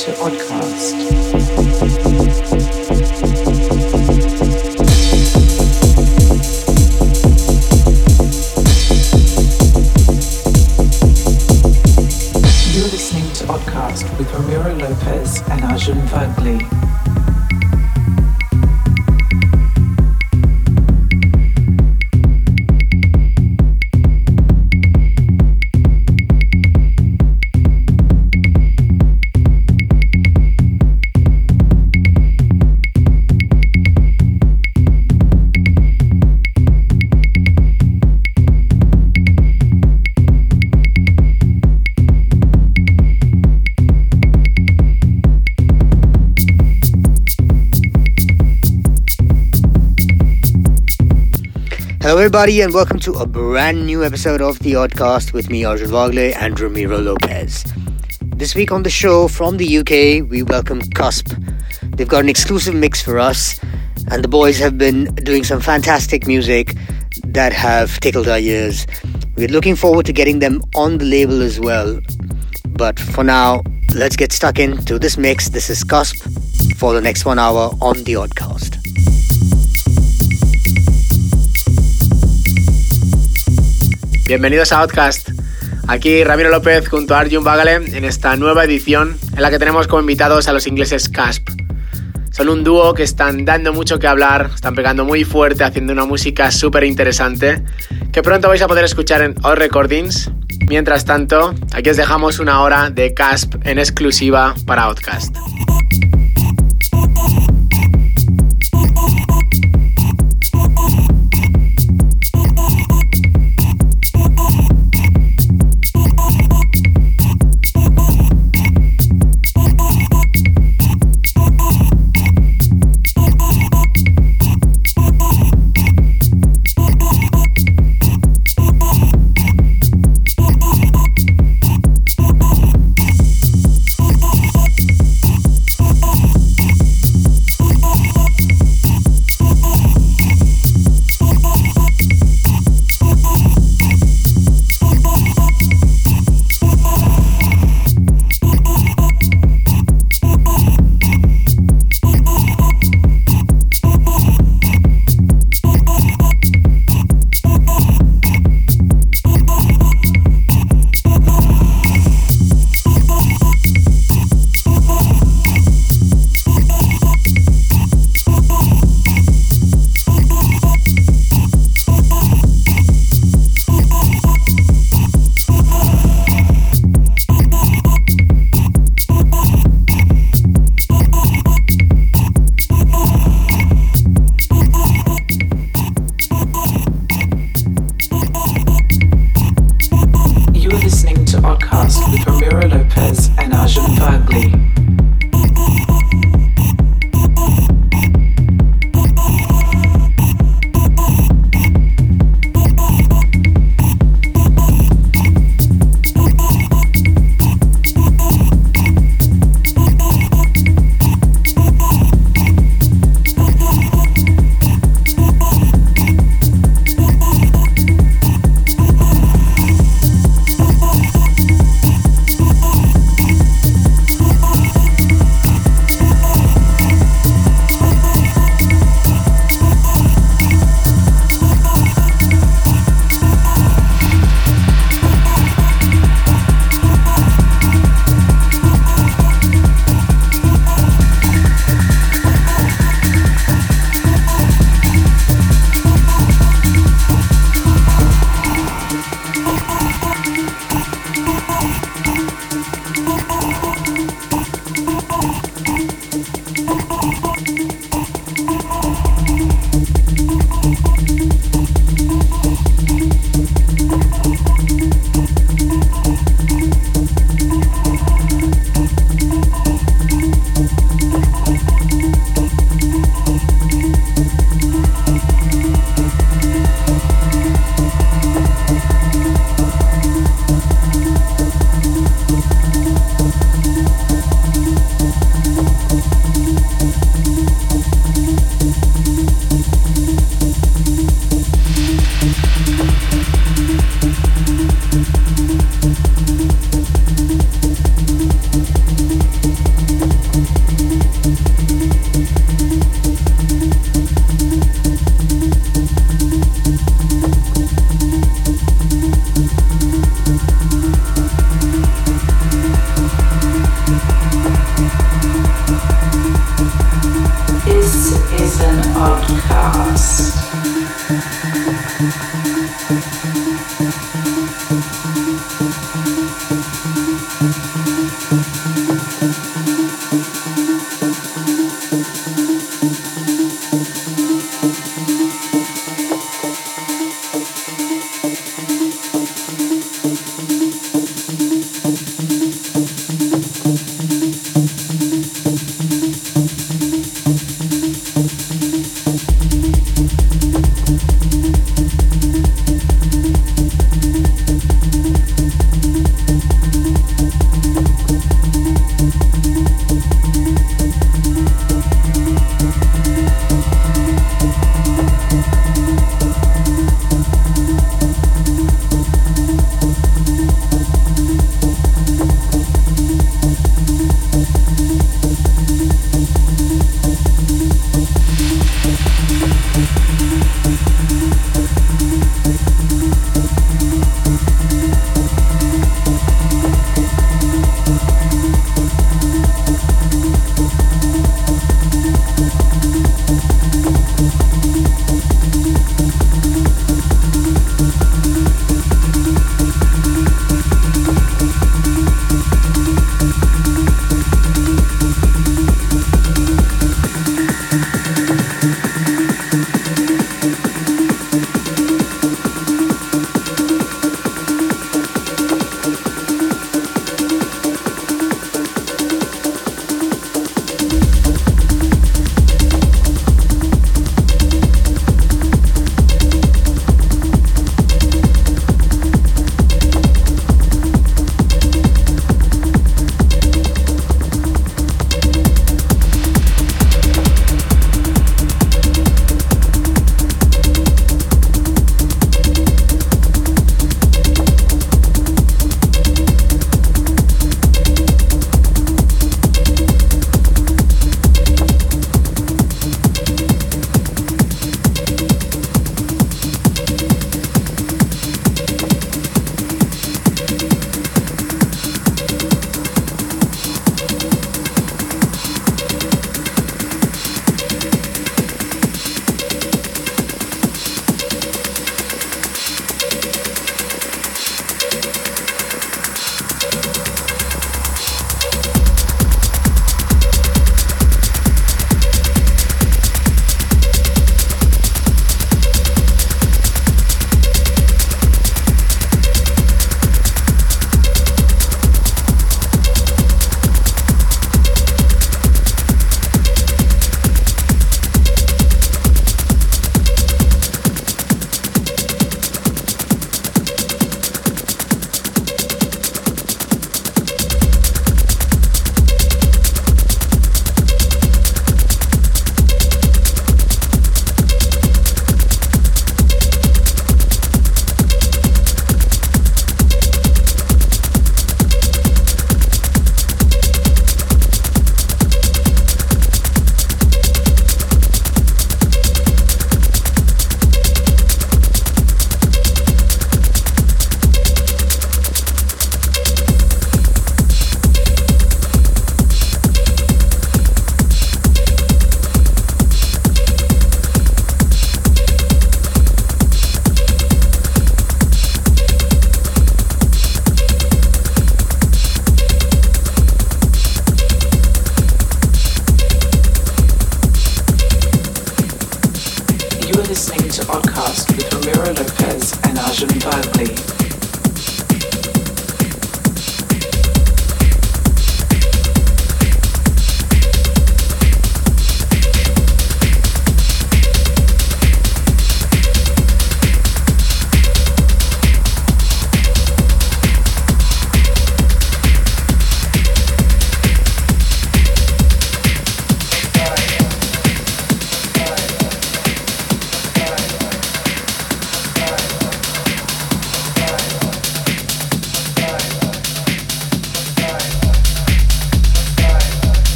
to Oddcast. Everybody, and welcome to a brand new episode of The Oddcast with me, Arjun Vagale and Ramiro Lopez. This week on the show from the UK, we welcome Cusp. They've got an exclusive mix for us, and the boys have been doing some fantastic music that have tickled our ears. We're looking forward to getting them on the label as well. But for now, let's get stuck into this mix. This is Cusp for the next one hour on The Oddcast. Bienvenidos a Outcast. Aquí Ramiro López junto a Arjun Bagale en esta nueva edición en la que tenemos como invitados a los ingleses Casp. Son un dúo que están dando mucho que hablar, están pegando muy fuerte, haciendo una música súper interesante, que pronto vais a poder escuchar en All Recordings. Mientras tanto, aquí os dejamos una hora de Casp en exclusiva para Outcast.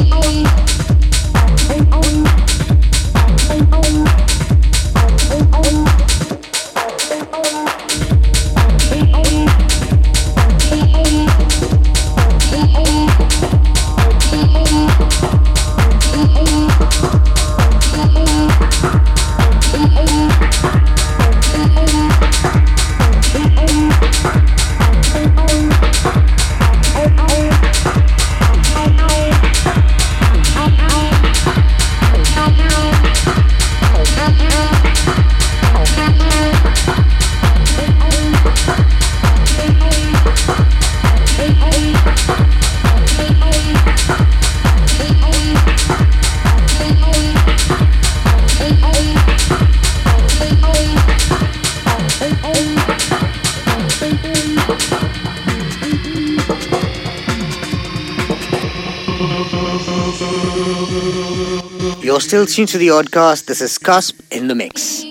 me. Still tuned to the Oddcast. This is Cusp in the Mix.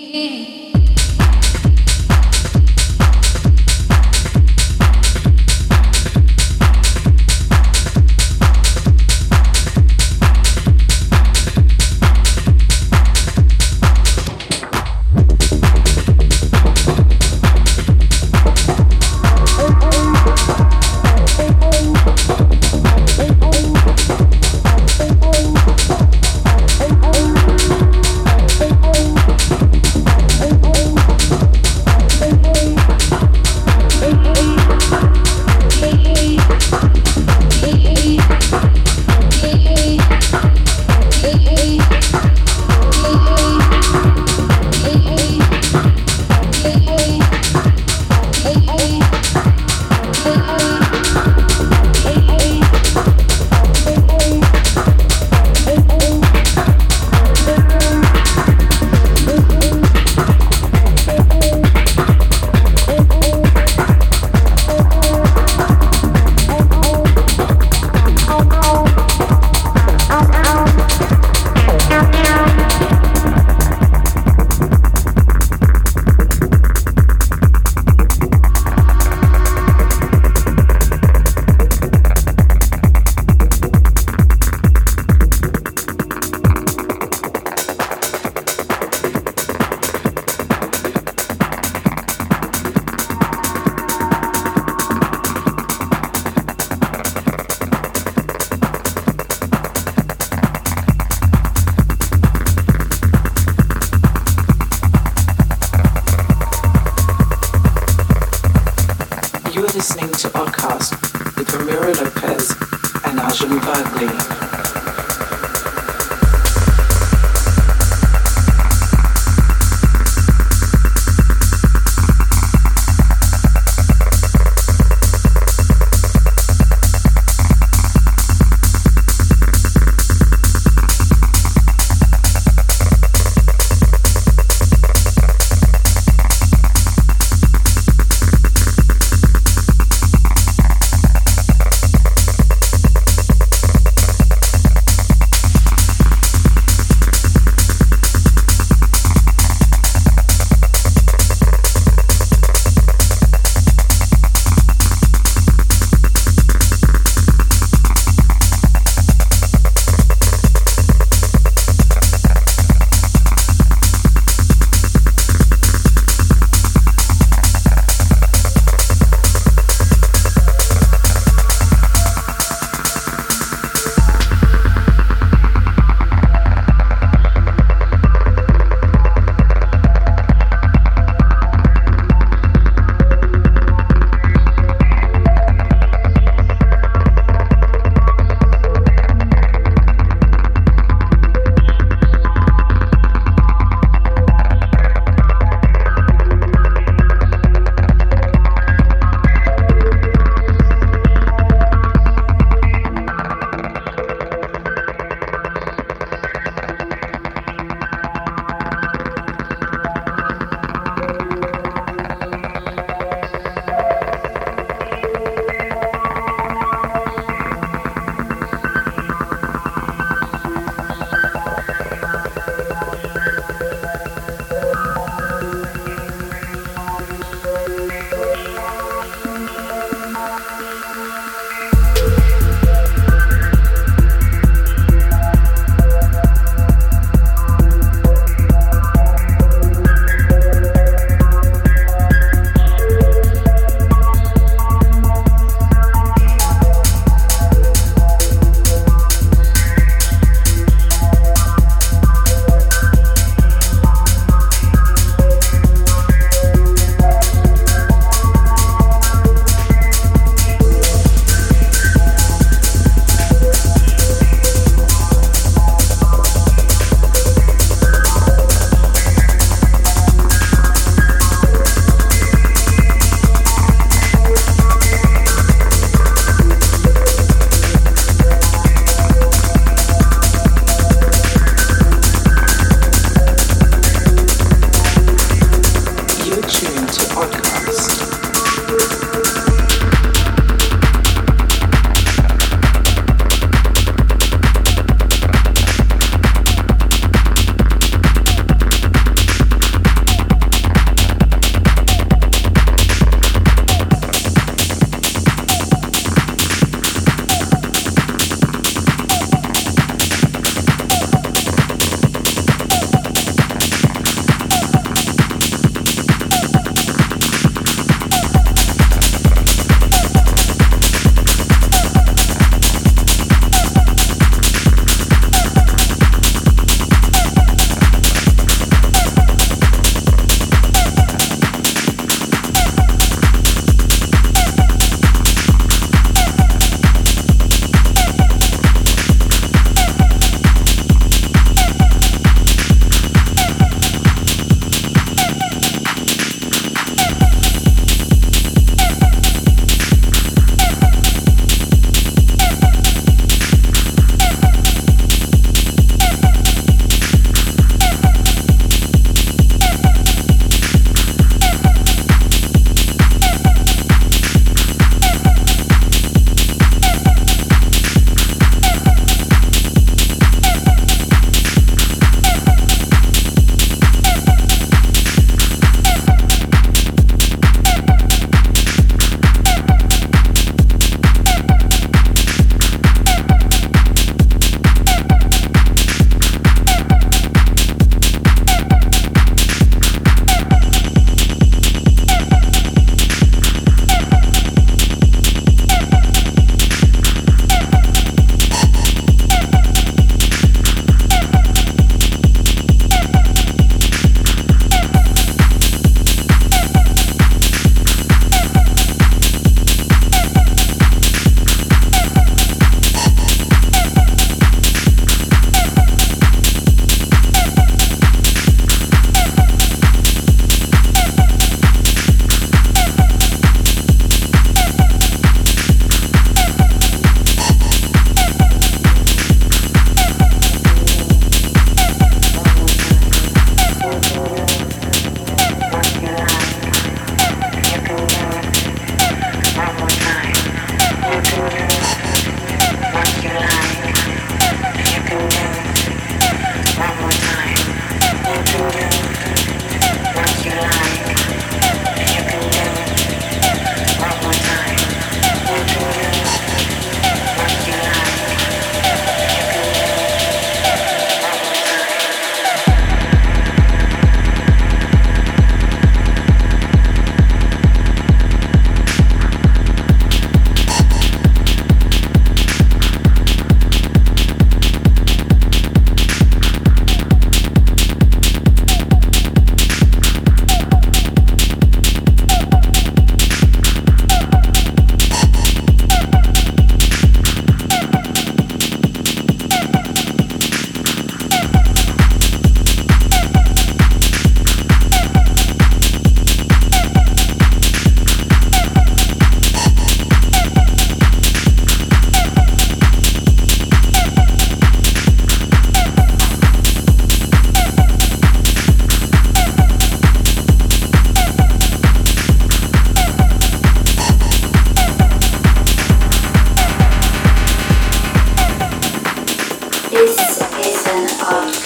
This is an art.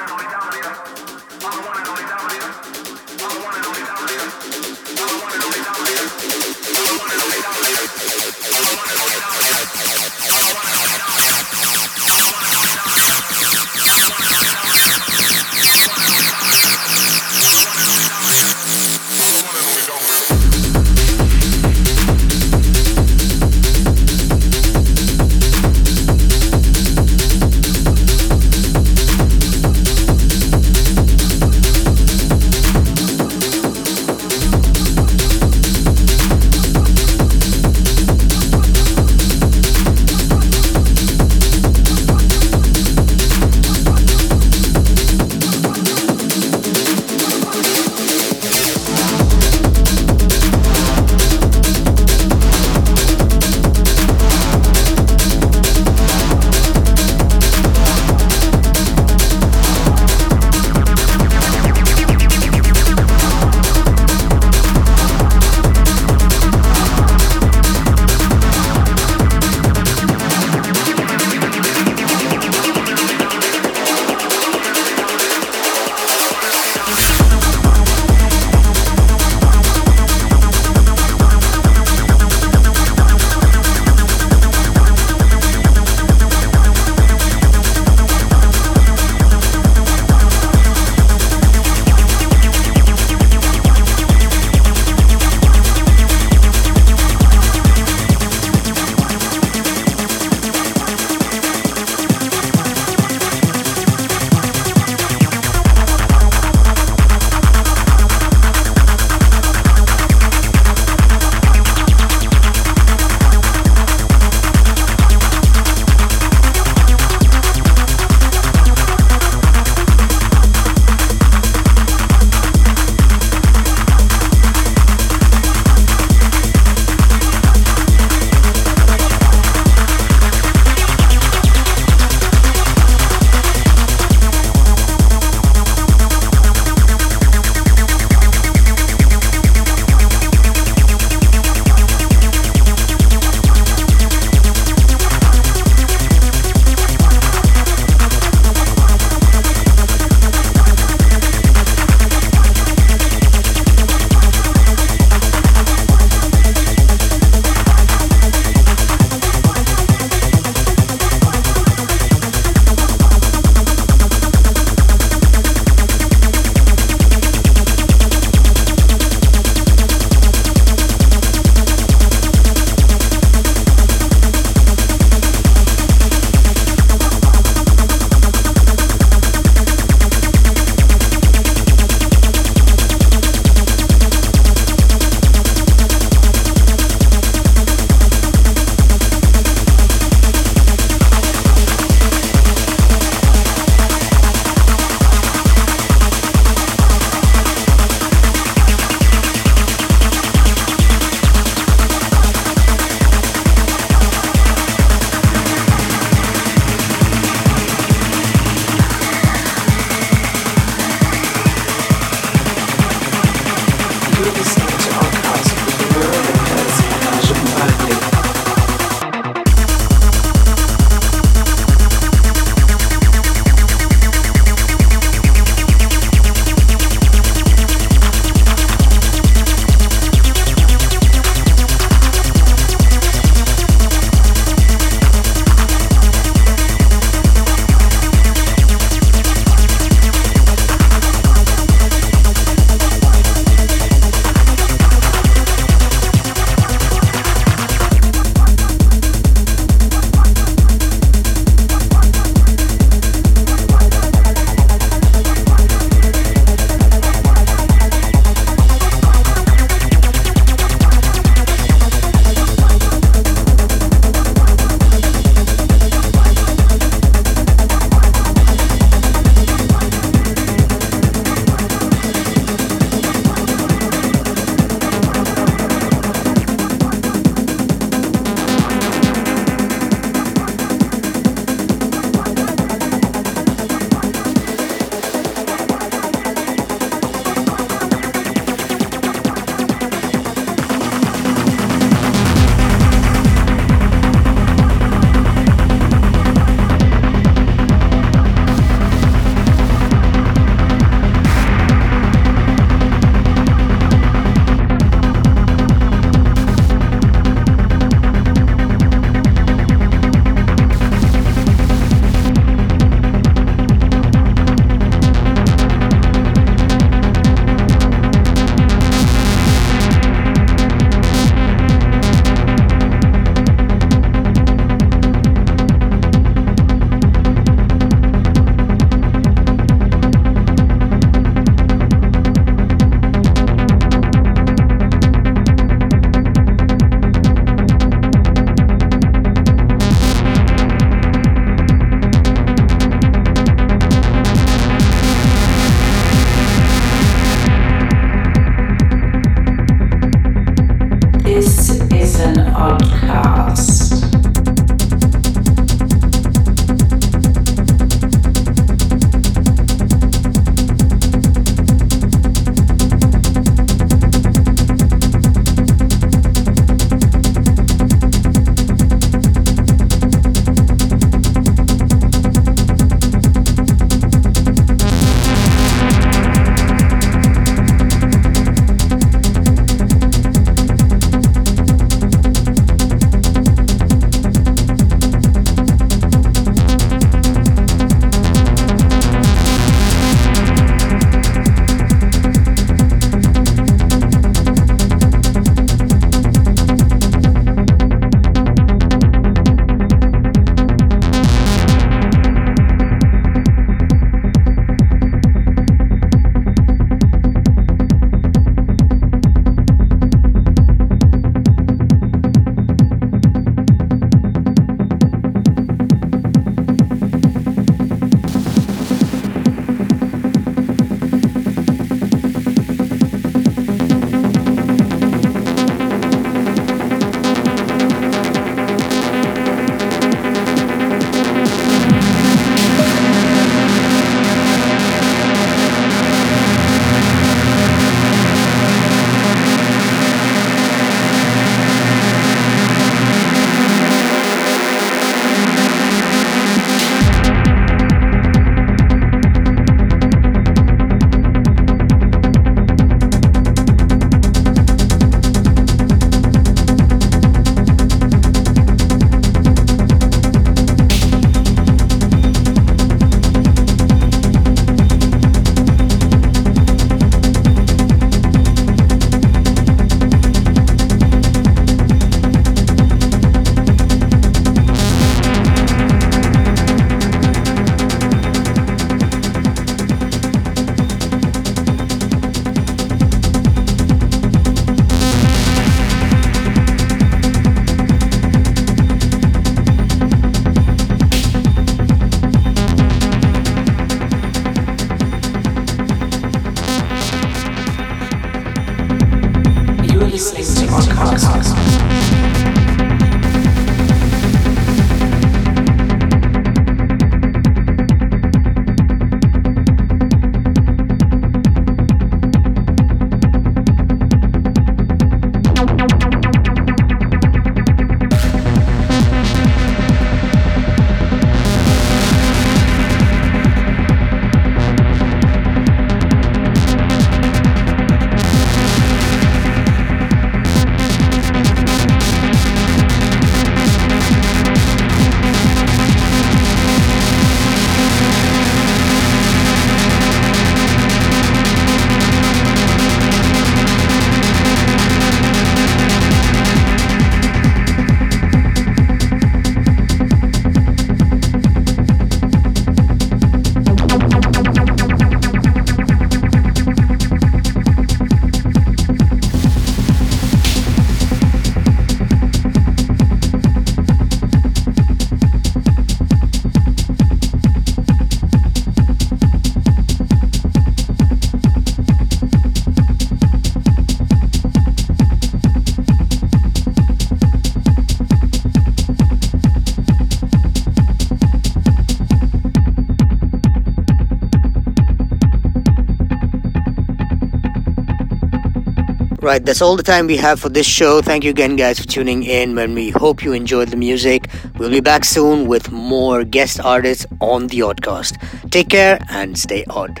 Right, that's all the time we have for this show. Thank you again, guys, for tuning in. And we hope you enjoyed the music. We'll be back soon with more guest artists on the Oddcast. Take care and stay odd.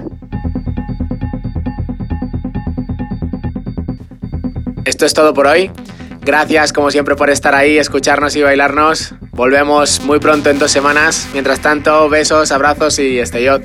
Esto es todo por hoy. Gracias como siempre por estar ahí, escucharnos y bailarnos. Volvemos muy pronto en dos semanas. Mientras tanto, besos, abrazos y estellot.